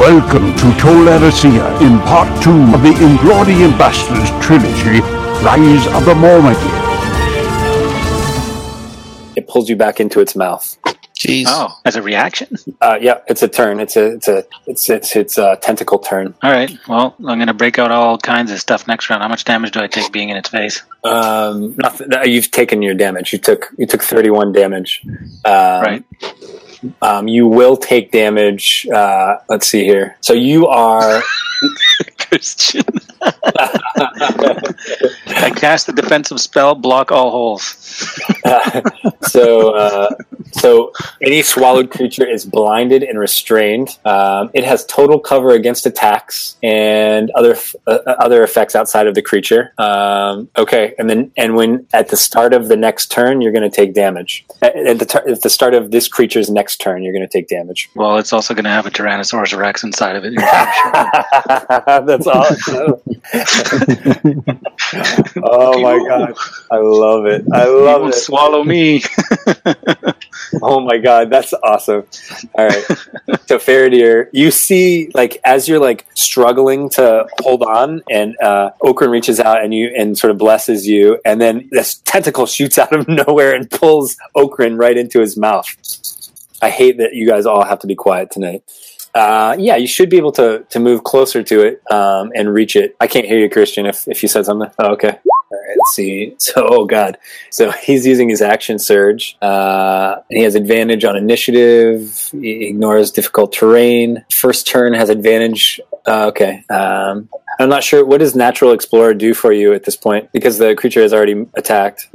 Welcome to Tol Eressëa in part two of the Inglorious Bastards trilogy, Rise of the Mormegil. It pulls you back into its mouth. Jeez. Oh, as a reaction. Uh, yeah, it's a turn. It's a it's a it's it's it's a tentacle turn. All right. Well, I'm going to break out all kinds of stuff next round. How much damage do I take being in its face? Um, nothing, you've taken your damage. You took you took thirty one damage. Um, Right. Um, you will take damage. Uh, let's see here. So you are. Christian. I cast the defensive spell, block all holes. so uh, so any swallowed creature is blinded and restrained. Um, it has total cover against attacks and other uh, other effects outside of the creature. Um, okay, and then and when at the start of the next turn, you're going to take damage. At, at the tur at the start of this creature's next turn, you're going to take damage. Well, it's also going to have a Tyrannosaurus Rex inside of it. That's awesome. oh my god, I love it! I love won't it. swallow me. Oh my god, that's awesome. All right. so Faradir, you see like as you're like struggling to hold on and uh Okran reaches out and you and sort of blesses you and then this tentacle shoots out of nowhere and pulls Okran right into his mouth. I hate that you guys all have to be quiet tonight. Uh, yeah, you should be able to to move closer to it um, and reach it. I can't hear you, Christian. If if you said something, oh, okay. See. So, oh god, so he's using his action surge, uh, he has advantage on initiative. He ignores difficult terrain. First turn has advantage. Uh, okay, um, I'm not sure what does Natural Explorer do for you at this point because the creature has already attacked.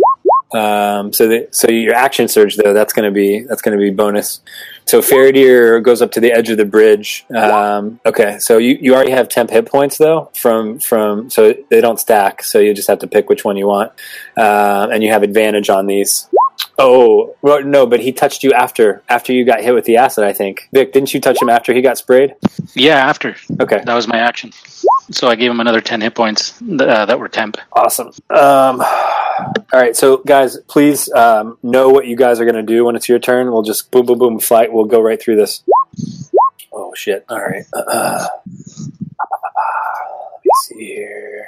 Um, so, the, so your action surge though that's going to be that's going to be bonus. So Faradir goes up to the edge of the bridge. Um, okay, so you, you already have temp hit points though from from so they don't stack. So you just have to pick which one you want, uh, and you have advantage on these. Oh well, no, but he touched you after after you got hit with the acid. I think Vic, didn't you touch him after he got sprayed? yeah, after. Okay, That was my action. So I gave him another 10 hit points uh, that were temp. Awesome. Um, all right, so guys, please um, know what you guys are going to do when it's your turn. We'll just boom, boom, boom, fight. We'll go right through this. Oh shit! All right. Uh, let me see here.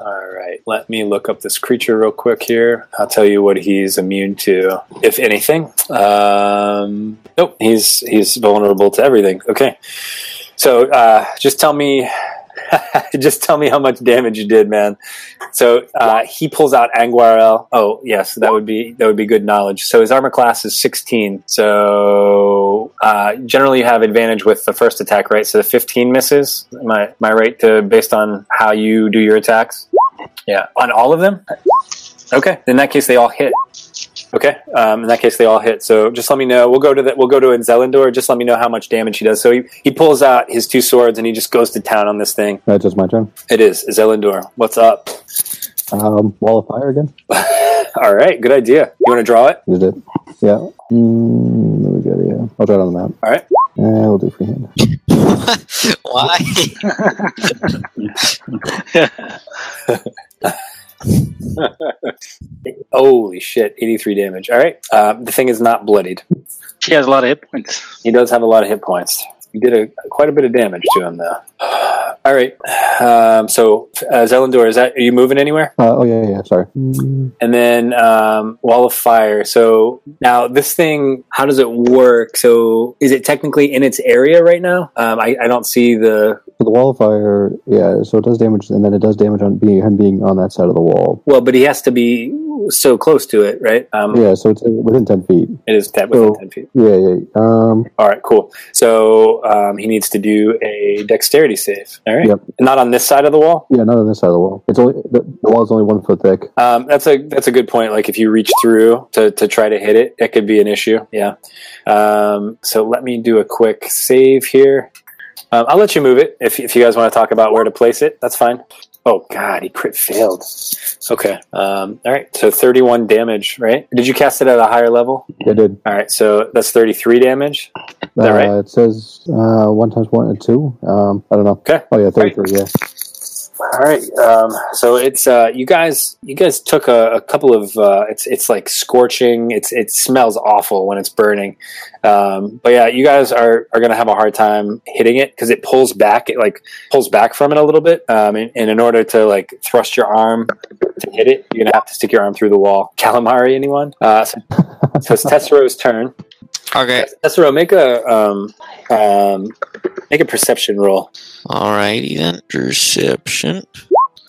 All right, let me look up this creature real quick here. I'll tell you what he's immune to, if anything. Um, nope, he's he's vulnerable to everything. Okay, so uh, just tell me just tell me how much damage you did, man. So uh, he pulls out Anguirel. Oh, yes, that would be that would be good knowledge. So his armor class is 16. So uh, generally, you have advantage with the first attack, right? So the 15 misses. Am I, am I right to based on how you do your attacks? Yeah, on all of them. Okay, in that case, they all hit. Okay, um, in that case, they all hit. So just let me know. We'll go to the, we'll go to Zelindor. Just let me know how much damage he does. So he, he pulls out his two swords and he just goes to town on this thing. That's just my turn. It is Zelindor. What's up? Um, wall of fire again. All right, good idea. You want to draw it? Is it? Yeah. Mm, there we go. Yeah. I'll draw it on the map. All right. Eh, we'll do freehand. Why? Holy shit, 83 damage. All right. Uh, the thing is not bloodied. She has a lot of hit points. He does have a lot of hit points. You did a, quite a bit of damage to him, though. All right. Um, so, uh, Zelindor, is that are you moving anywhere? Uh, oh yeah, yeah. Sorry. Mm, And then um, Wall of Fire. So now this thing, how does it work? So is it technically in its area right now? Um, I, I don't see the. so the wall of fire. Yeah. So it does damage, and then it does damage on being him being on that side of the wall. Well, but he has to be so close to it, right? Um, Yeah. So it's within ten feet. It is ten, within So- 10 feet. Yeah, yeah. Um, All right, cool. So um, he needs to do a dexterity save. All right. Yep. Not on this side of the wall. yeah, not on this side of the wall. It's only the, the wall is only one foot thick. Um, that's a that's a good point. Like if you reach through to, to try to hit it, it could be an issue. Yeah. Um, so let me do a quick save here. Um, I'll let you move it if, if you guys want to talk about where to place it. That's fine. Oh God, he crit failed. Okay. Um, all right. So 31 damage, right? Did you cast it at a higher level? It did. All right. So that's 33 damage. that Uh, right? It says uh, one times one and two. Um, I don't know. Okay. Oh yeah, thirty-three. Yeah. All right. Um, so it's uh, you guys. You guys took a, a couple of. Uh, it's it's like scorching. It's it smells awful when it's burning. Um, but yeah, you guys are are gonna have a hard time hitting it because it pulls back. It like pulls back from it a little bit. Um, and, and in order to like thrust your arm to hit it, you're gonna have to stick your arm through the wall. Calamari, anyone? Uh, so, so it's Tessero's turn. Okay. Tessero, make a um, um, make a perception roll. Alrighty then. Perception.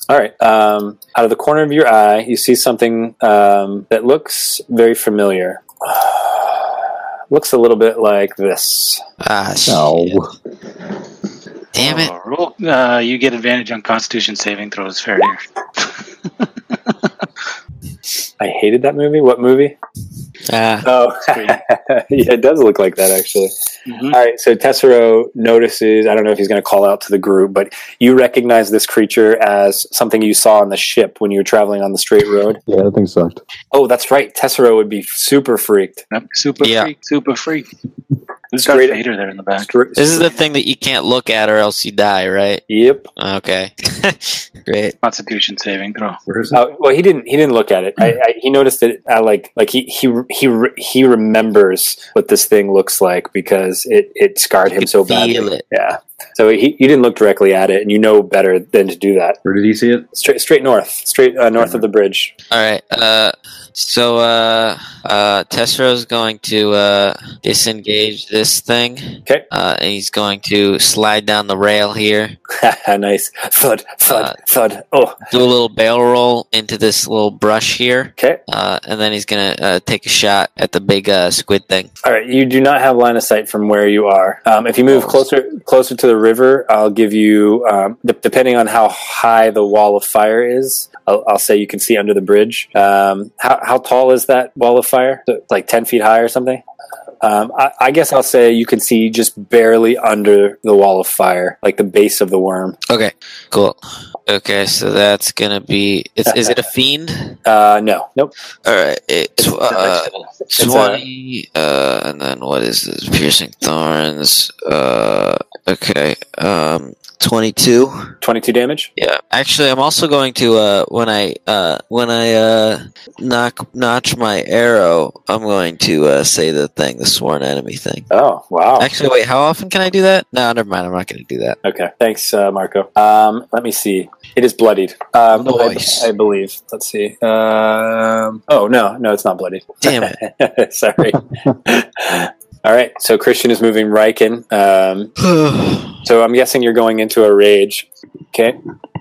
All right. Um, out of the corner of your eye, you see something um, that looks very familiar. looks a little bit like this. Ah, shit. No. Damn it. Oh, roll, uh, you get advantage on Constitution saving throws, Faradir. I hated that movie. What movie? Ah, Oh, yeah, it does look like that actually. Mhm. All right. So Tessero notices. I don't know if he's going to call out to the group, but you recognize this creature as something you saw on the ship when you were traveling on the straight road. Yeah, that thing sucked. Oh, that's right. Tessero would be super freaked. Yep, super Yeah. freak, super freak. There's got Straight- Vader there in the back. Stra- this is the thing that you can't look at or else you die, right? Yep. Okay. Great. Constitution saving throw. Where is it? Uh, well, he didn't. He didn't look at it. I, I, he noticed it. Uh, like, like he he he re- he remembers what this thing looks like because it it scarred him so badly. it. Yeah. So he you didn't look directly at it, and you know better than to do that. Where did he see it? Straight straight north, straight uh, north of the bridge. All right. Uh, so uh, uh, Tessero's going to uh, disengage this thing. Okay. Uh, and he's going to slide down the rail here, nice. Thud thud Uh, thud. Oh. do a little barrel roll into this little brush here, Okay. uh, and then he's gonna uh, take a shot at the big uh, squid thing. All right. You do not have line of sight from where you are. Um, if you move closer closer to the river, I'll give you. Um, d- depending on how high the wall of fire is, I'll, I'll say you can see under the bridge. Um, how how tall is that wall of fire? Like ten feet high or something? Um, I, I guess I'll say you can see just barely under the wall of fire, like the base of the worm. Okay, cool. Okay, so that's gonna be. It's, is it a fiend? Uh, no, nope. All right, it's uh, It's a- twenty. Uh, and then what is this? Piercing thorns. Uh, okay. Um, twenty-two. Twenty-two damage. Yeah. Actually, I'm also going to uh, when I uh, when I uh, nock notch my arrow, I'm going to uh, say the thing, the sworn enemy thing. Oh, wow. Actually, wait. How often can I do that? No, never mind. I'm not going to do that. Okay, thanks, uh, Marco. Um, let me see. It is bloodied. Um, Nice. I, I believe. Let's see. Um, oh no, no, it's not bloodied. Damn it. Sorry. All right. So Christian is moving Riken. Um, so I'm guessing you're going into a rage. Okay.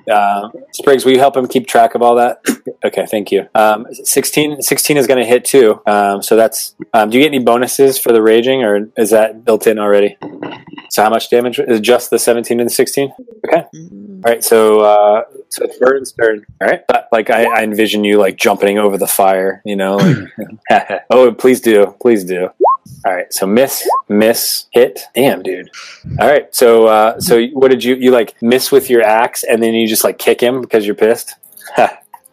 Uh, Spriggs, will you help him keep track of all that? okay, thank you. Um, 16, 16 is going to hit too. Um, so that's. Um, do you get any bonuses for the raging, or is that built in already? So how much damage is just the 17 and the 16? Okay. All right. So uh, so it's Vern's turn. All right. But, like I, I envision you like jumping over the fire. You know. Like, oh, please do, please do. All right, so miss, miss, hit. Damn, dude. All right, so uh, so what did you you like miss with your axe, and then you just like kick him because you're pissed?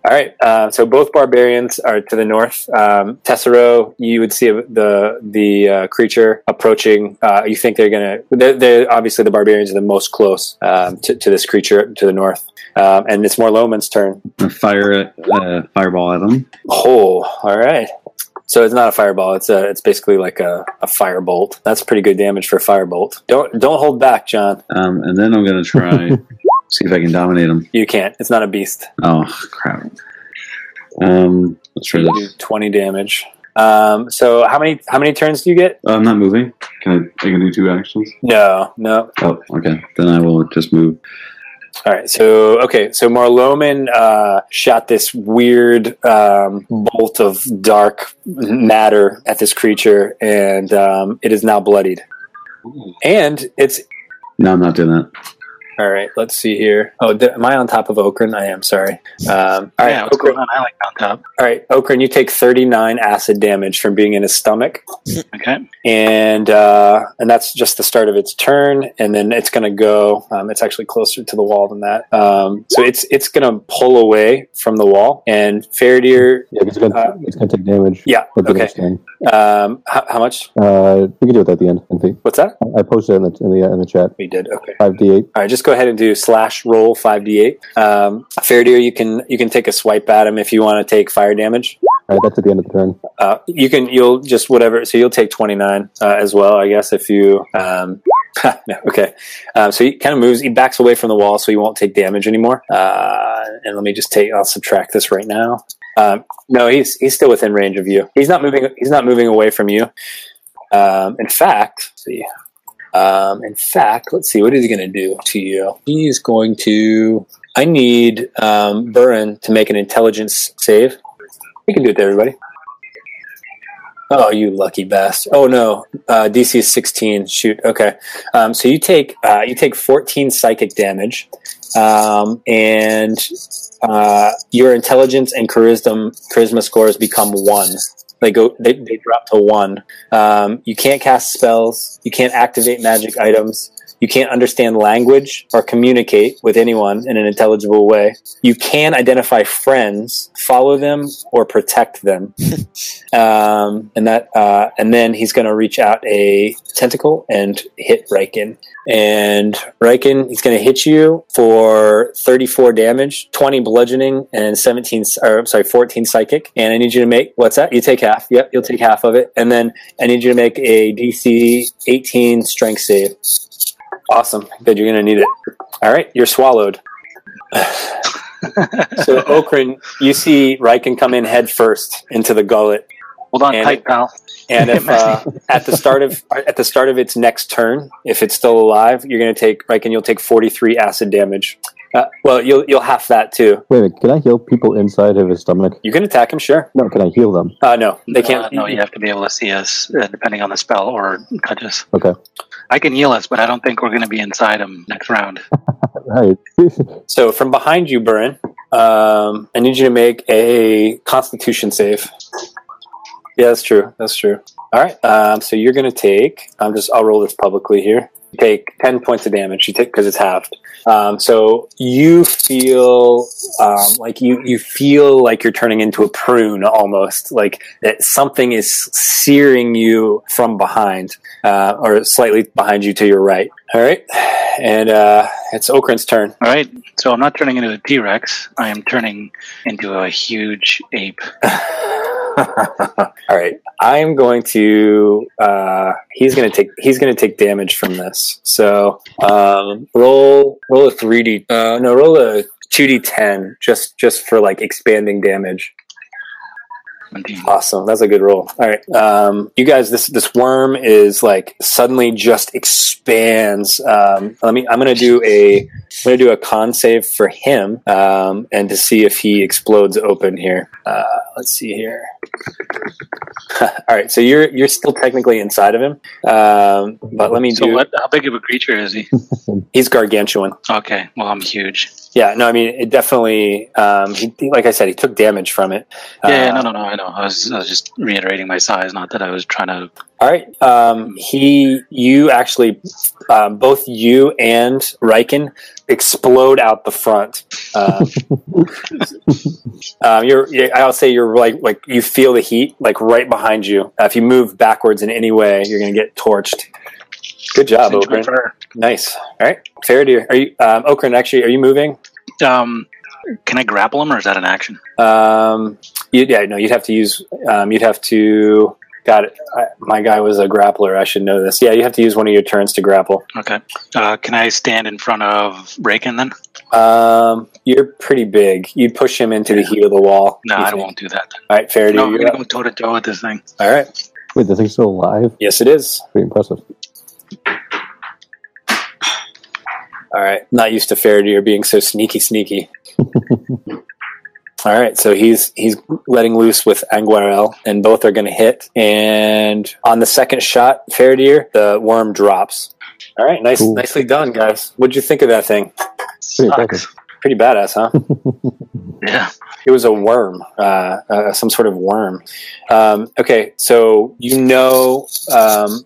All right, uh, so both barbarians are to the north. Um, Tessero, you would see the the uh, creature approaching. Uh, you think they're gonna? They're, they're obviously the barbarians are the most close um, to, to this creature to the north, um, and it's Morloman's turn. Fire a uh, fireball at them. Oh, all right. So it's not a fireball. It's a. It's basically like a, a firebolt. That's pretty good damage for a firebolt. Don't don't hold back, John. Um, and then I'm going to try see if I can dominate him. You can't. It's not a beast. Oh crap! Um, let's try You this. twenty damage. Um. So how many how many turns do you get? Oh, I'm not moving. Can I? I can do two actions. No, no. Oh, okay. Then I will just move. All right. So okay. So Marloman uh, shot this weird um, bolt of dark matter at this creature, and um, it is now bloodied. And it's No, I'm not doing that. All right, let's see here. Oh, th- am I on top of Okran? I am. Sorry. Um, all right, yeah, what's Okran. I like on top. all right, Okran, you take 39 acid damage from being in his stomach, Okay. and uh, and that's just the start of its turn, and then it's going to go. Um, it's actually closer to the wall than that, um, so it's it's going to pull away from the wall, and Faradir. Yeah, it's gonna, Uh, it's gonna take damage. Yeah. At the Okay. next turn. Um, how, how much? Uh, we can do it at the end. I think What's that? I posted it in the in the, in the chat. We did. Okay. Five d eight. All right, just go ahead and do slash roll five d eight. Um, Faradir, you can you can take a swipe at him if you want to take fire damage. All right, that's at the end of the turn. Uh, you can you'll just whatever. So you'll take twenty nine uh, as well, I guess. If you um, no, okay. Um, so he kind of moves. He backs away from the wall, so he won't take damage anymore. Uh, and let me just take. I'll subtract this right now. Um, no, he's he's still within range of you. He's not moving. He's not moving away from you. Um, in fact, let's see. Um, in fact, let's see. What is he going to do to you? He's going to. I need um, Burin to make an intelligence save. You can do it everybody. Oh, you lucky bastard! Oh no, uh, DC is sixteen. Shoot. Okay, um, so you take uh, you take fourteen psychic damage, um, and uh, your intelligence and charisma charisma scores become one. They go. They, they drop to one. Um, you can't cast spells. You can't activate magic items. You can't understand language or communicate with anyone in an intelligible way. You can identify friends, follow them, or protect them. um, and that, uh, and then he's going to reach out a tentacle and hit Riken. And Riken, he's going to hit you for 34 damage, 20 bludgeoning, and 17, or I'm sorry, 14 psychic. And I need you to make, what's that? You take half. Yep, you'll take half of it. And then I need you to make a DC 18 strength save. Awesome. Good. You're going to need it. All right. You're swallowed. so, Okran, you see Riken come in head first into the gullet. Hold on And- tight, pal. And if uh, at the start of at the start of its next turn, if it's still alive, you're going to take Riken. You'll take 43 acid damage. Uh, well, you'll you'll half that too. Wait a minute. Can I heal people inside of his stomach? You can attack him, sure. No, can I heal them? Uh, no, they can't. Uh, no, you have to be able to see us, uh, depending on the spell, or touch us. Okay. I can heal us, but I don't think we're going to be inside him next round. Right. So from behind you, Burin, um, I need you to make a Constitution save. Yeah, that's true. That's true. All right. Um, so you're going to take. I'm just. I'll roll this publicly here. Take ten points of damage. You take because it's halved. Um, so you feel um, like you you feel like you're turning into a prune almost, like that something is searing you from behind, uh, or slightly behind you to your right. All right, and uh, it's Okran's turn. All right. So I'm not turning into a T Rex. I am turning into a huge ape. All right, I'm going to. Uh, he's going to take. He's going to take damage from this. So um, roll roll a three d. Uh, no, roll a two d ten. Just just for like expanding damage. 17. Awesome, that's a good roll. All right, um, you guys. This this worm is like suddenly just expands. Um, let me. I'm going to do a. I'm going to do a con save for him, um, and to see if he explodes open here. Uh, let's see here. All right, so you're you're still technically inside of him, um, but let me So do. what? How big of a creature is he? He's gargantuan. Okay. Well, I'm huge. Yeah, no, I mean it definitely. Um, he, like I said, he took damage from it. Yeah, yeah, Uh, no, no, no. I know. I was, I was just reiterating my size. Not that I was trying to. All right. Um, he, you actually, um, both you and Riken explode out the front. Um, um, you're, I'll say you're like, like you feel the heat like right behind you. Uh, if you move backwards in any way, you're going to get torched. Good job, Cinch my Okran. fur. Nice. All right, Faradir, are you, um, Okran? Actually, are you moving? Um, can I grapple him, or is that an action? Um, you, yeah, no, you'd have to use. Um, you'd have to. Got it. I, my guy was a grappler. I should know this. Yeah, you have to use one of your turns to grapple. Okay. Uh, can I stand in front of Riken then? Um, you're pretty big. You'd push him into the heat of the wall. No, I think. won't do that. All right, Faradir, No, I'm you're gonna go toe to toe with this thing. All right. Wait, this thing's still alive? Yes, it is. Pretty impressive. All right. Not used to Faradir being so sneaky, sneaky. All right, so he's he's letting loose with Anguirel, and both are going to hit. And on the second shot, Faradir, the worm drops. All right, nice, Cool. nicely done, guys. What'd you think of that thing? Pretty. Sucks. Pretty badass, huh? Yeah. It was a worm, uh, uh, some sort of worm. Um, okay, so you know, um,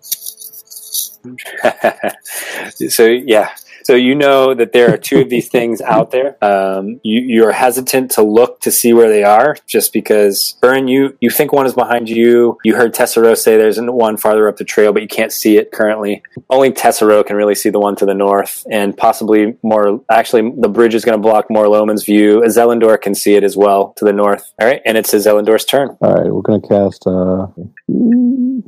so yeah, so you know that there are two of these things out there. Um, you, you're hesitant to look to see where they are, just because Burn, you you think one is behind you. You heard Tessero say there's one farther up the trail, but you can't see it currently. Only Tessero can really see the one to the north, and possibly more. Actually, the bridge is going to block Morloman's view. Zelendor can see it as well to the north. All right, and it's Zelendor's turn. All right, we're gonna cast uh,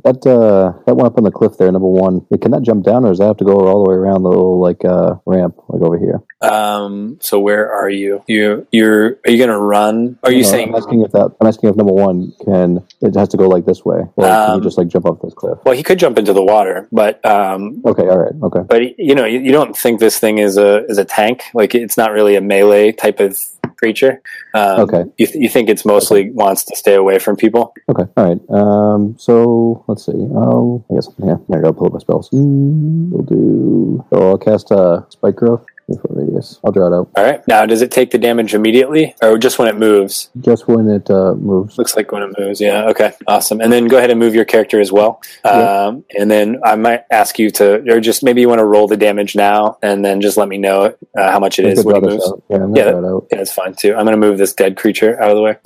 that uh, that one up on the cliff there, number one. Can that jump down, or does that have to go all the way around the little like uh, ramp, like over here? Um. So where are you? You you're are you going to run? Are you No, saying? I'm asking if that. I'm asking if number one can. It has to go like this way, or can Um, you just like jump off this cliff? Well, he could jump into the water, but um, Okay, all right, okay. but you know, you, you don't think this thing is a is a tank. Like it's not really a melee type of creature. Um, Okay. You, th- you think it's mostly wants to stay away from people. Okay, all right. Um, so let's see. Oh, I guess yeah. I gotta pull up my spells. Mm, we'll do. So I'll cast uh, spike growth. Foot radius. I'll draw it out All right. Now, does it take the damage immediately, or just when it moves? just when it uh, moves. Looks like when it moves. Yeah. Okay. Awesome. And then go ahead and move your character as well. Yeah. Um, and then I might ask you to, or just maybe you want to roll the damage now, and then just let me know uh, how much it I is when it moves. out. Yeah, I'm Yeah. gonna draw it out. Yeah, that's fine too. I'm going to move this dead creature out of the way.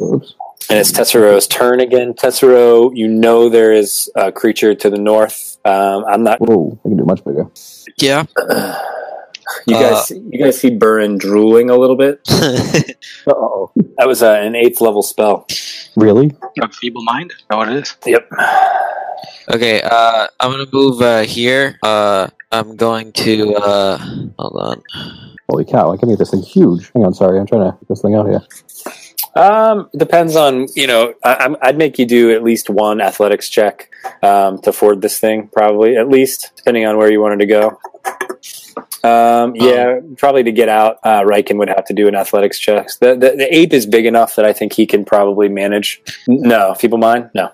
Oops. And it's Tessero's turn again. Tessero, you know there is a creature to the north. Um, I'm not. Whoa, I can do much bigger. Yeah. You guys, you guys see Burren drooling a little bit. oh. That was uh, an eighth level spell. Really? You have feeble mind? Is that what it is? Yep. okay, uh, I'm gonna move uh, here. Uh, I'm going to. Uh, hold on. Holy cow! I can make this thing huge. Hang on, sorry, I'm trying to get this thing out here. Um, depends on you know. I, I'm- I'd make you do at least one athletics check um, to ford this thing, probably at least, depending on where you wanted to go. Um, yeah, probably to get out, uh, Riken would have to do an athletics check. The, the the ape is big enough that I think he can probably manage. No, feeble mind, no.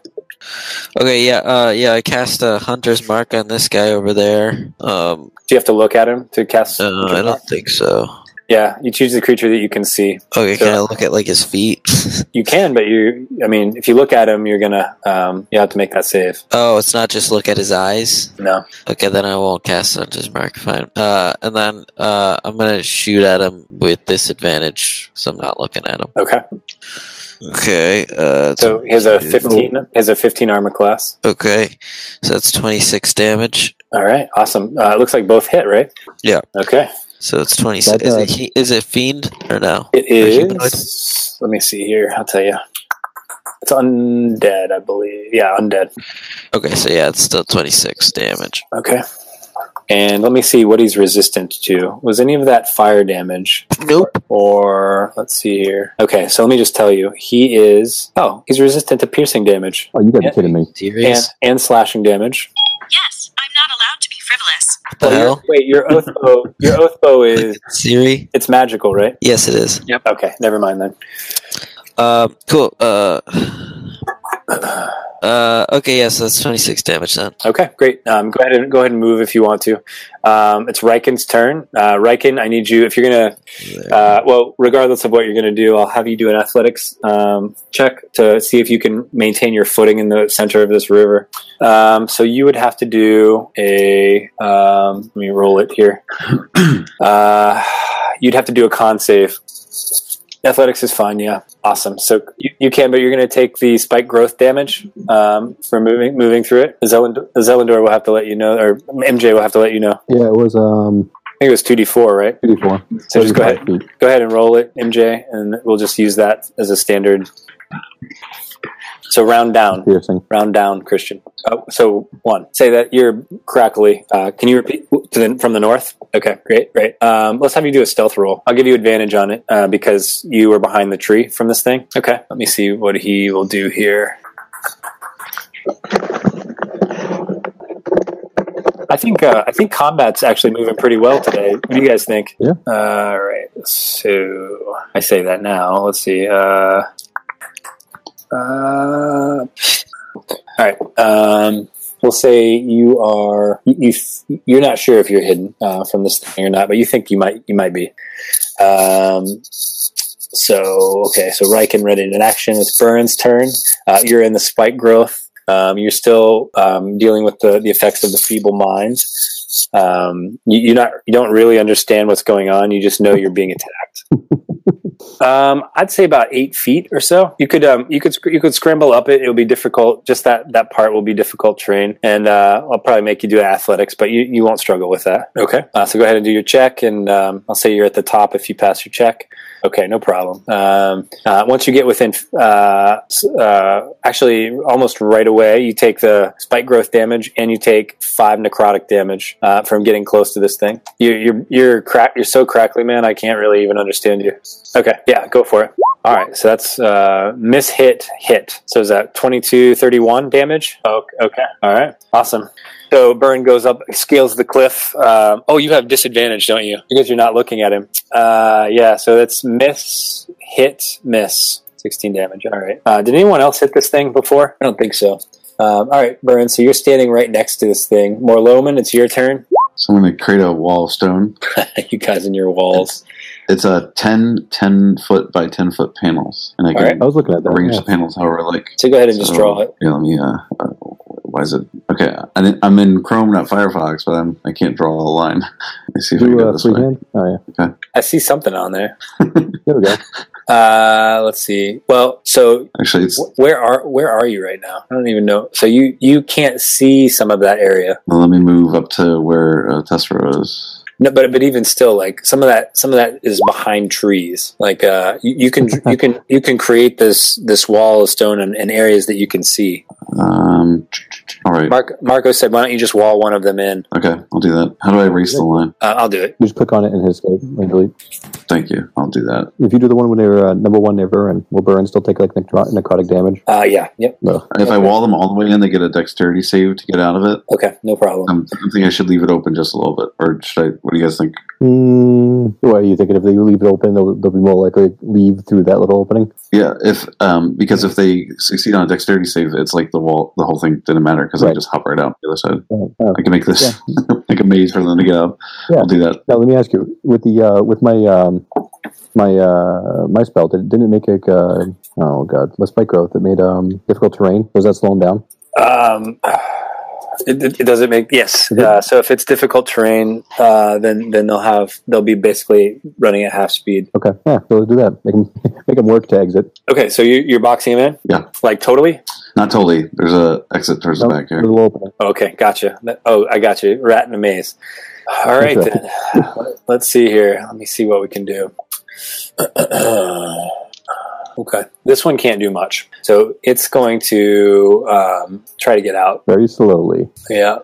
Okay, yeah, uh, yeah. I cast a hunter's mark on this guy over there. Um, Do you have to look at him to cast? uh, I don't think so. Yeah, you choose the creature that you can see. Oh, Okay, can Sure. I look at like his feet? You can, but you, I mean, if you look at him, you're gonna, um, you have to make that save. oh, it's not just look at his eyes. No. Okay, then I won't cast hunter's mark. Fine. Uh, and then uh, I'm gonna shoot at him with disadvantage, so I'm not looking at him. Okay. Okay. Uh, So he has a 15, he has a 15 armor class. Okay, so that's 26 damage. All right, awesome. Uh, it looks like both hit, right? Yeah. Okay. So it's 26. That, Is it he, is it fiend or no? It humanoid? is. Let me see here. I'll tell you. It's undead, I believe. Yeah, undead. Okay, so yeah, it's still 26 damage. Okay. And let me see what he's resistant to. Was any of that fire damage? Nope. Or let's see here. Okay, so let me just tell you, he is. Oh, he's resistant to piercing damage Oh, you gotta Yeah. be kidding me. and Serious? and slashing damage. Yes, I'm not allowed to be frivolous. What the Well, your- hell? wait, your oath bow. Your oath bow is Siri? it's magical, right? Yes, it is. Yep. Okay, never mind then. Uh, cool. Uh, uh, okay, yeah, so that's 26 damage then. Okay, great. Um, go ahead and go ahead and move if you want to. Um, it's Riken's turn. Uh, Riken, I need you if you're gonna. Uh, well, regardless of what you're gonna do, I'll have you do an athletics um, check to see if you can maintain your footing in the center of this river. Um, so you would have to do a. Um, let me roll it here. uh, you'd have to do a con save. Athletics is fine, yeah. Awesome. So you, you can, but you're going to take the spike growth damage um, for moving moving through it. Zelendor, will have to let you know, or MJ will have to let you know. Yeah, it was um I think it was two d four, right? 2d4. So just go ahead, 35 feet. go ahead and roll it, MJ, and we'll just use that as a standard. So round down, Piercing. round down, Christian. Oh, so one. Say that you're crackly. Uh, can you repeat to the, from the north? Okay, great, great. Um, let's have you do a stealth roll. I'll give you advantage on it uh, because you were behind the tree from this thing. Okay, let me see what he will do here. I think uh, I think combat's actually moving pretty well today. What do you guys think? Yeah. Uh, all right. So I say that now. Let's see. Uh, uh, all right. Um, we'll say you are you, you you're not sure if you're hidden uh, from this thing or not, but you think you might you might be. Um, so okay, so Riken ready in action. It's Burns' turn. Uh, you're in the spike growth. Um, you're still um, dealing with the, the effects of the feeble mind. Um, you, you're not you don't really understand what's going on. You just know you're being attacked. Um, I'd say about eight feet or so. You could um, you could you could scramble up it. It'll be difficult. Just that that part will be difficult terrain, and uh, I'll probably make you do athletics, but you, you won't struggle with that. Okay. Uh, so go ahead and do your check, and um, I'll say you're at the top if you pass your check. Okay, no problem. Um, uh, once you get within, uh, uh, actually, almost right away, you take the spike growth damage, and you take five necrotic damage uh, from getting close to this thing. You, you're you're crack. You're so crackly, man. I can't really even understand you. Okay, yeah, go for it. All right, so that's uh, miss hit hit. So is that 22, 31 damage? Oh, okay. All right, awesome. So Burn goes up, scales the cliff. Um, oh, you have disadvantage, don't you? Because you're not looking at him. Uh, yeah, so that's miss, hit, miss. 16 damage. All right. Uh, did anyone else hit this thing before? I don't think so. Um, all right, Burn. So you're standing right next to this thing. Morloman, it's your turn. So I'm going to create a wall of stone. you guys in your walls. It's a 10, 10 foot by 10 foot panels. And I All right. can I was looking at that. arrange yeah. the panels however I like. So go ahead and just draw it. Yeah, let me, uh, uh, why is it? Okay, I I'm in Chrome, not Firefox, but I'm, I can't draw a line. Let me see if I can Do uh, this way. Oh yeah, Okay. I see something on there. there we go. Uh, let's see. Well, so Actually, it's, where are where are you right now? I don't even know. So you you can't see some of that area. well, let me move up to where uh, Tessero is. No, but but even still, like some of that some of that is behind trees. Like uh, you, you can you can you can create this this wall of stone in, in areas that you can see. Um, all right. Mark Marco said, "Why don't you just wall one of them in?" Okay, I'll do that. How do I erase the line? Uh, I'll do it. You just click on it and hit escape and delete. Thank you. I'll do that. If you do the one when they're uh, number one, never, and will burn still take like necro- necrotic damage. Uh, yeah. Yep. No. If I wall them all the way in, they get a dexterity save to get out of it. Okay. No problem. I'm, I think I should leave it open just a little bit, or should I? What do you guys think? Mm, what are you thinking? If they leave it open, they'll, they'll be more likely to leave through that little opening. Yeah, if um, because if they succeed on a dexterity save, it's like the wall, the whole thing didn't matter because I just hop right out the other side. Oh, oh. I can make this like a maze for them to get out. Yeah. I'll do that. Now let me ask you: with the uh, with my um, my uh, my spell, did, didn't it make like uh, oh god, my spike growth? It made um, difficult terrain. was that slow them down? Um, it, it, it doesn't make yes. Uh, so if it's difficult terrain, uh, then then they'll have they'll be basically running at half speed. Okay, yeah, so do that. Make them make them work to exit. Okay, so you, you're boxing him in, Yeah, like totally. not totally. There's a exit towards the back here. little. Okay, gotcha. Oh, I got you. Rat in a maze. All right then. Let's see here. Let me see what we can do. okay, this one can't do much, so it's going to um, try to get out. Very slowly. Yeah.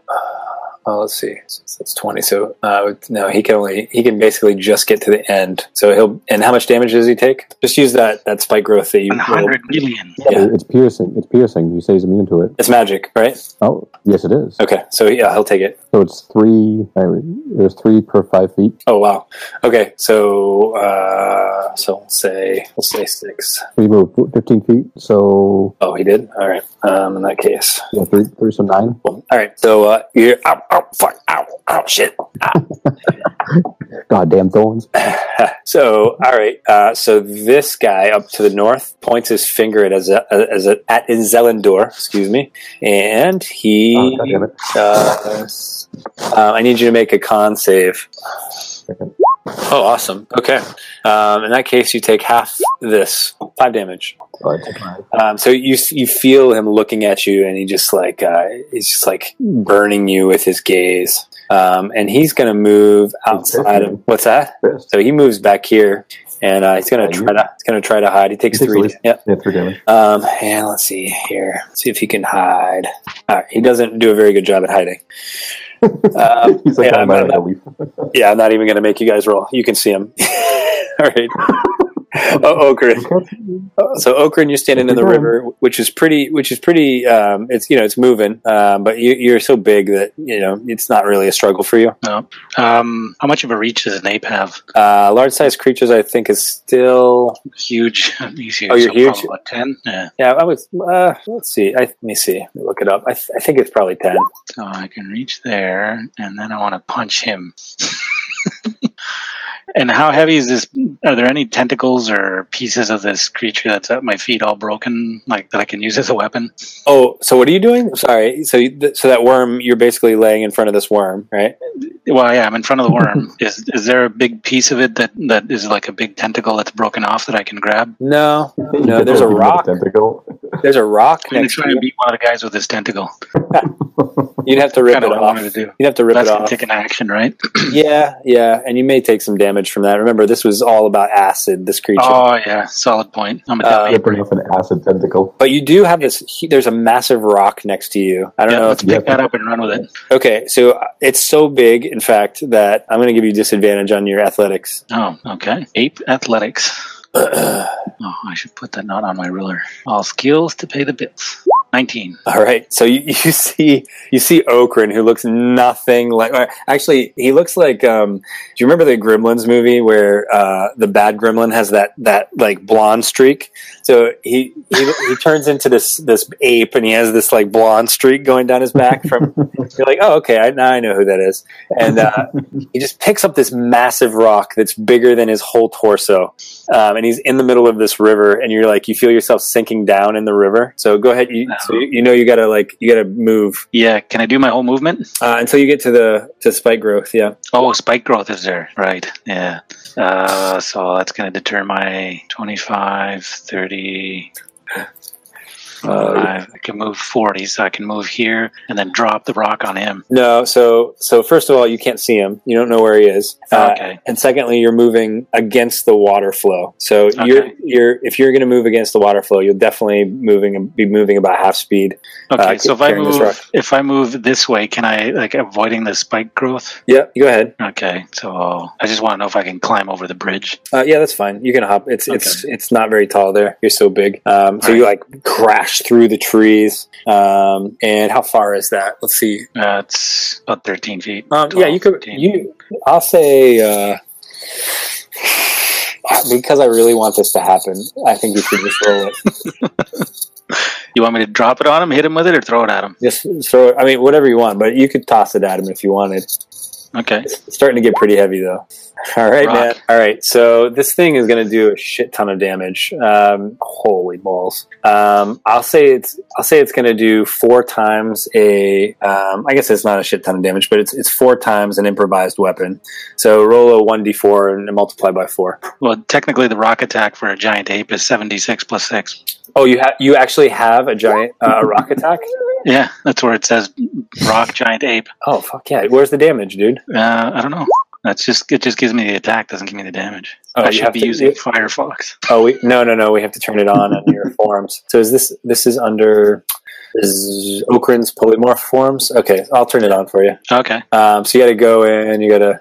Oh, let's see. So That's twenty. So uh, no, he can only he can basically just get to the end. So he'll and how much damage does he take? Just use that that spike growth that you. Hundred million. Yeah. It's piercing. It's piercing. You say he's immune to it. It's magic, right? Oh, yes, it is. Okay, so yeah, he'll take it. So it's three. There's three per five feet. Oh wow. Okay, so uh, so we'll say we'll say six. We move fifteen feet. So Oh, he did. All right. Um, in that case, yeah, three, three, so nine. Well, all right. So uh, you're ow, ow, fuck, ow, ow, shit. Goddamn thorns. so all right. Uh, so this guy up to the north points his finger at as as a, at Zelendor, excuse me, and he. Oh, God damn it. Uh, uh, I need you to make a con save. Oh, awesome. Okay. Um, in that case, you take half this, five damage. All right, take mine. Um, so you you feel him looking at you, and he just like uh, he's just like burning you with his gaze. Um, and he's going to move outside of what's that? So he moves back here, and uh, he's going to try to he's going to try to hide. He takes He takes three. Yep. Yeah, three damage. Um, and let's see here. See if he can hide. Right, he doesn't do a very good job at hiding. Um, He's like, yeah, oh, I'm, I'm not, yeah, I'm not even going to make you guys roll. You can see him. All right. Oh, Okran. So Okran, you're standing in the river, which is pretty, which is pretty. Um, it's you know it's moving, um, but you, you're so big that you know it's not really a struggle for you. No. Um, how much of a reach does an ape have? Uh, large sized creatures, I think, is still. Huge. Huge. Oh, you're so huge? probably, What, ten? Yeah. Yeah, I was. Uh, let's see. I, let me see. Let me look it up. I, th- I think it's probably ten. So I can reach there, and then I want to punch him. and how heavy is this? Are there any tentacles or pieces of this creature that's at my feet all broken, like that I can use as a weapon? Oh, so what are you doing? Sorry. So, so that worm, you're basically laying in front of this worm, right? Well, yeah, I'm in front of the worm. is is there a big piece of it that that is like a big tentacle that's broken off that I can grab? No, no. There's a rock. Tentacle. There's a rock I'm gonna next try and beat one of the guys with this tentacle. You'd have to rip Kind it of what I off. to. You'd have to rip That's it off. take an action, right? Yeah, yeah, and you may take some damage from that. Remember, this was all about acid. This creature. Oh yeah, solid point. I'm a Uh. Ripping off an acid tentacle. But you do have this. There's a massive rock next to you. I don't Yeah, know. let's If, pick that up and run with it. okay, so uh, it's so big, in fact, that I'm going to give you disadvantage on your athletics. Oh, okay. Ape athletics. Oh, I should put that not on my ruler. All skills to pay the bills. 19. All right. So you, you see you see Okran, who looks nothing like. Actually, he looks like. Um, do you remember the Gremlins movie where uh, the bad Gremlin has that that like blonde streak? So he he, he turns into this this ape, and he has this like blonde streak going down his back. From you're like, oh, okay, I, now I know who that is. And uh, he just picks up this massive rock that's bigger than his whole torso, um, and he's in the middle of this river, and you're like, you feel yourself sinking down in the river. So go ahead, you, so you, you know you gotta like you gotta move Yeah, can I do my whole movement? uh, until you get to the to spike growth. Yeah, Oh, spike growth is there. Right. Yeah. Uh, so that's going to deter my 25, 30 the uh, I can move 40, so I can move here and then drop the rock on him. no. So so first of all, you can't see him. You don't know where he is. Uh, Okay. And secondly, you're moving against the water flow. So you're you're if you're gonna move against the water flow, you'll definitely moving be moving about half speed. Okay, Uh, so if I move if I move this way, can I like avoiding the spike growth? Yeah, go ahead. Okay, so I just want to know if I can climb over the bridge. Uh, yeah, that's fine. You can hop. It's it's it's not very tall there. You're so big. Um, so you like crash through the trees. Um, and how far is that? Let's see. Uh, it's about 13 feet. Um, 12, yeah, you could. 13. You, I'll say uh, because I really want this to happen. I think you should just roll it. You want me to drop it on him, hit him with it, or throw it at him? Just throw it. I mean, whatever you want, but you could toss it at him if you wanted. Okay. It's starting to get pretty heavy though. All right, Rock. man. All right, so this thing is going to do a shit ton of damage. Um, holy balls! Um, I'll say it's I'll say it's going to do four times a. Um, I guess it's not a shit ton of damage, but it's it's four times an improvised weapon. So roll a one d four and multiply by four. Well, technically, the rock attack for a giant ape is 76 plus 6. Oh, you have you actually have a giant uh, a rock attack? Yeah, that's where it says rock giant ape. Oh fuck yeah! Where's the damage, dude? Uh, I don't know. That's just it. Just gives me the attack, doesn't give me the damage. Oh, I you should have be to- using Firefox. Oh, we, no, no, no. We have to turn it on on your forms. So is this this is under is Okran's polymorph forms? Okay, I'll turn it on for you. Okay. Um, so you got to go in. You got to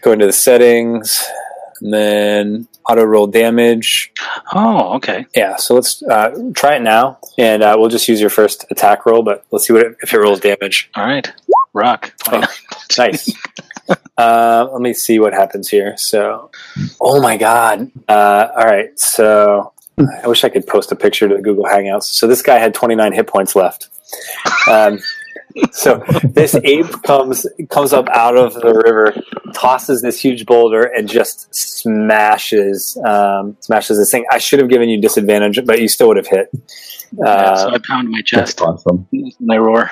go into the settings, and then auto roll damage. Oh, okay. Yeah. So let's uh, try it now, and uh, we'll just use your first attack roll. But let's see what it, if it rolls damage. All right. Rock. 29. Nice. uh, let me see what happens here. So, oh my god! Uh, all right, so I wish I could post a picture to the Google Hangouts. So this guy had 29 hit points left. Um, so this ape comes comes up out of the river, tosses this huge boulder, and just smashes um, smashes this thing. I should have given you disadvantage, but you still would have hit. Yeah, so Uh, I pound my chest. That's chest awesome. and I roar.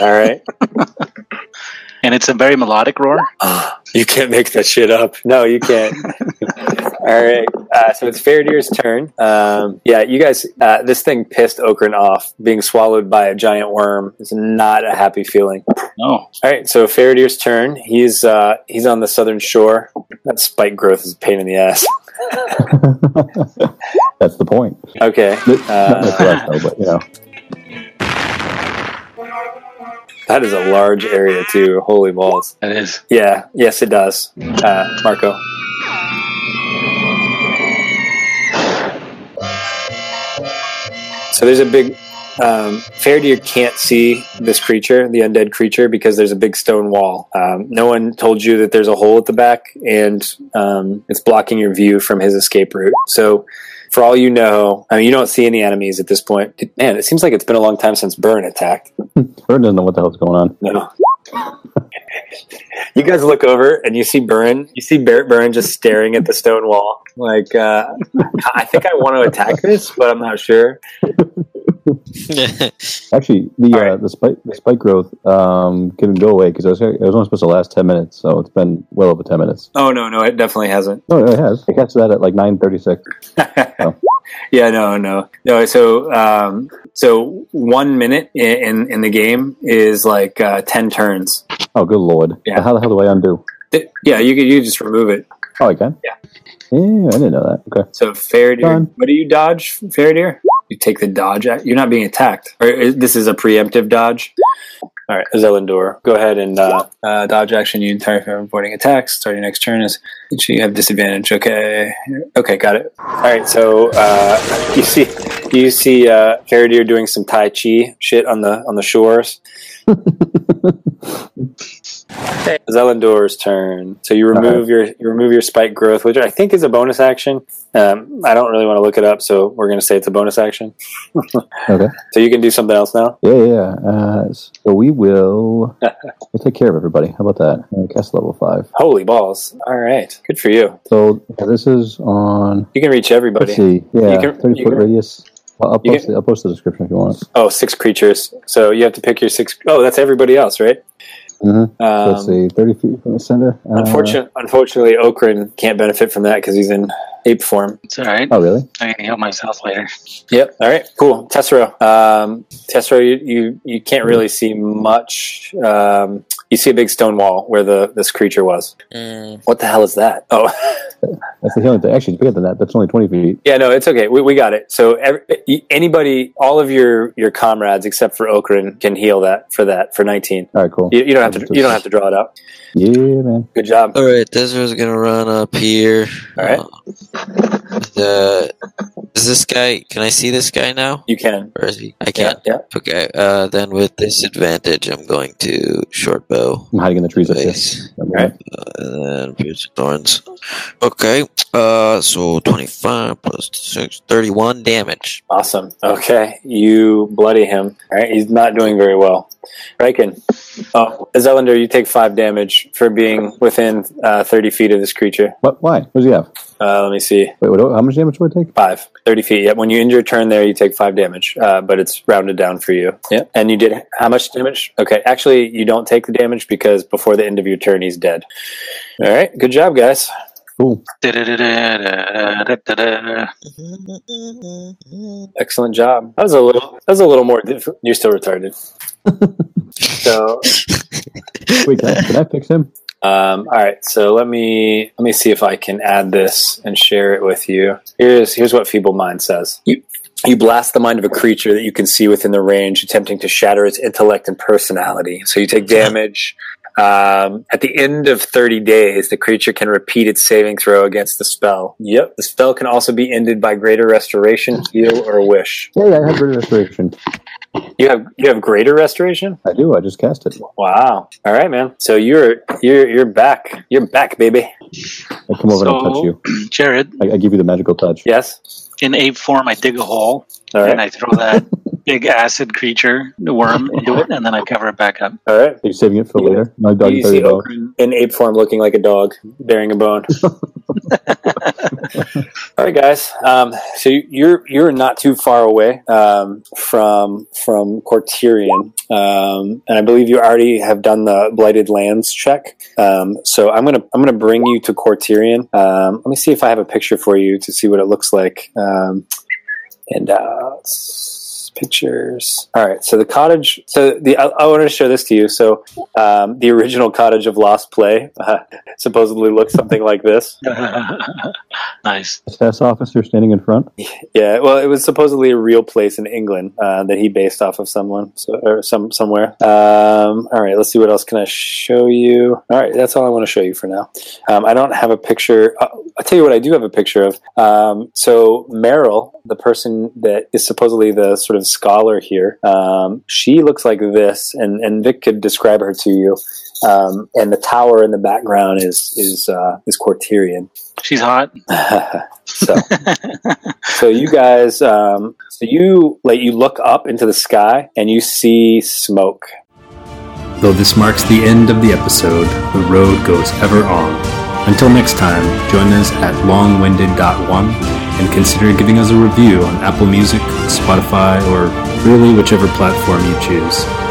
all right. And it's a very melodic roar. You can't make that shit up. No, you can't. All right. Uh, so it's Faradir's turn. Um, yeah, you guys, uh, this thing pissed Okran off. Being swallowed by a giant worm is not a happy feeling. No. All right. So Faradir's turn. He's uh, he's on the southern shore. That spike growth is a pain in the ass. That's the point. Okay. Not much Uh, left, though, but you know. that is a large area too. Holy balls. It is. Yeah. Yes, it does. Uh, Marco. So there's a big. Um, Faradir can't see this creature, the undead creature, because there's a big stone wall. Um, no one told you that there's a hole at the back, and um, it's blocking your view from his escape route. So, for all you know, I mean, you don't see any enemies at this point. Man, it seems like it's been a long time since Burn attacked. Burn doesn't know what the hell's going on. No. You guys look over and you see Burn. You see Barrett Burn just staring at the stone wall. Like, uh, I think I want to attack this, but I'm not sure. Actually, the All uh, right. the spike the spike growth um, can go away because I was, it was only supposed to last ten minutes, so it's been well over ten minutes. Oh no, no, it definitely hasn't. No, it has. I catch that at like nine thirty six. yeah, no, no, no. So, um, so one minute in in, the game is like uh, ten turns. Oh, good lord! Yeah. How the hell do I undo? Th- Yeah, you could you just remove it. Oh, I can. Yeah. Yeah, I didn't know that. Okay. So Faradir, Done. what do you dodge, Faradir? You take the dodge. You're not being attacked. Or is, this is a preemptive dodge. All right, Zelindor, go ahead and uh, uh, dodge action. You entire from avoiding attacks. Start your next turn is you have disadvantage. Okay, okay, got it. All right, so uh, you see you see uh, Faradir doing some Tai Chi shit on the on the shores. Zelindor's turn. So you remove your you remove your spike growth, which I think is a bonus action. Um, I don't really want to look it up, so we're going to say it's a bonus action. Okay. So you can do something else now. Yeah, yeah. Uh, so we will we'll take care of everybody. How about that? Cast level five. Holy balls! All right, good for you. So this is on. You can reach everybody. Let's see. Yeah, You can- thirty you foot can- radius. I'll, I'll post can- the, I'll post the description if you want. Oh, six creatures. So you have to pick your six oh that's everybody else, right? Mhm. So Um, let's see, thirty feet from the center. Uh, Unfortunately, unfortunately, Okran can't benefit from that because he's in ape form. It's all right. Oh, really? I can heal myself later. Yep. All right. Cool. Tessero. Um, Tessero, you, you you can't really see much. Um, you see a big stone wall where the this creature was. Mm, What the hell is that? Oh, That's the healing thing. Actually, it's bigger than that. That's only twenty feet. yeah. No, it's okay. We, we got it. So every, anybody, all of your your comrades except for Okran can heal that for that for nineteen. All right, cool. You, you don't have to. You don't have to draw it out. Yeah, man. Good job. all right, Desert's gonna run up here. All right. Uh, the, is this guy? Can I see this guy now? You can. Or is he? I can't. Yeah. Okay. Uh, then with disadvantage, I'm going to short bow. I'm hiding in the trees up here. Face. right. Uh, and then pierce thorns. Okay. Uh, so 25 plus 6, 31 damage. Awesome. Okay, you bloody him. All right, he's not doing very well. Riken. Oh, Zelindor, you take five damage for being within uh, 30 feet of this creature. What? Why? What does he have? Uh, let me see. Wait, what, how much damage would I take? Five. 30 feet. Yep. When you end your turn there, you take five damage, uh, but it's rounded down for you. Yeah. And you did how much damage? Okay. Actually, you don't take the damage because before the end of your turn, he's dead. All right. Good job, guys. Cool. Excellent job. That was a little. That was a little more. Diff- you're still retarded. so Wait, can I, can I fix him? Um, all right, so let me let me see if I can add this and share it with you. Here's here's what Feeble Mind says. You you blast the mind of a creature that you can see within the range, attempting to shatter its intellect and personality. So you take damage. Um, at the end of 30 days, the creature can repeat its saving throw against the spell. Yep. The spell can also be ended by greater restoration, heal, or wish. Yeah, yeah, I have greater restoration. You have you have greater restoration? I do. I just cast it. Wow. All right, man. So you're you're you're back. You're back, baby. I come over and I touch you. Jared, I, I give you the magical touch. Yes. in ape form, I dig a hole All and. I throw that big acid creature, the worm, into it, and then I cover it back up. All right. Are you saving it for later? My dog you is see dog. Okran in ape form looking like a dog, bearing a bone. All right, guys. Um, so you're you're not too far away um, from from Kortirion, um, and I believe you already have done the blighted lands check. Um, so I'm gonna I'm gonna bring you to Kortirion. Um, let me see if I have a picture for you to see what it looks like. And uh, pictures. All right, so the cottage. So the I, I wanted to show this to you. So um, the original cottage of Lost Play uh, supposedly looks something like this. nice. SS officer standing in front. Yeah, well, it was supposedly a real place in England uh, that he based off of someone so, or some somewhere. Um, all right, let's see what else can I show you. All right, that's all I want to show you for now. Um, I don't have a picture. Uh, I'll tell you what I do have a picture of. Um, so Meril, the person that is supposedly the sort of scholar here, um, she looks like this, and and Vic could describe her to you. Um, and the tower in the background is is uh, is Kortirion. She's hot. so so you guys um, so you like you look up into the sky and you see smoke Though this marks the end of the episode, the road goes ever on. Until next time, join us at longwinded.one and consider giving us a review on Apple Music, Spotify, or really whichever platform you choose.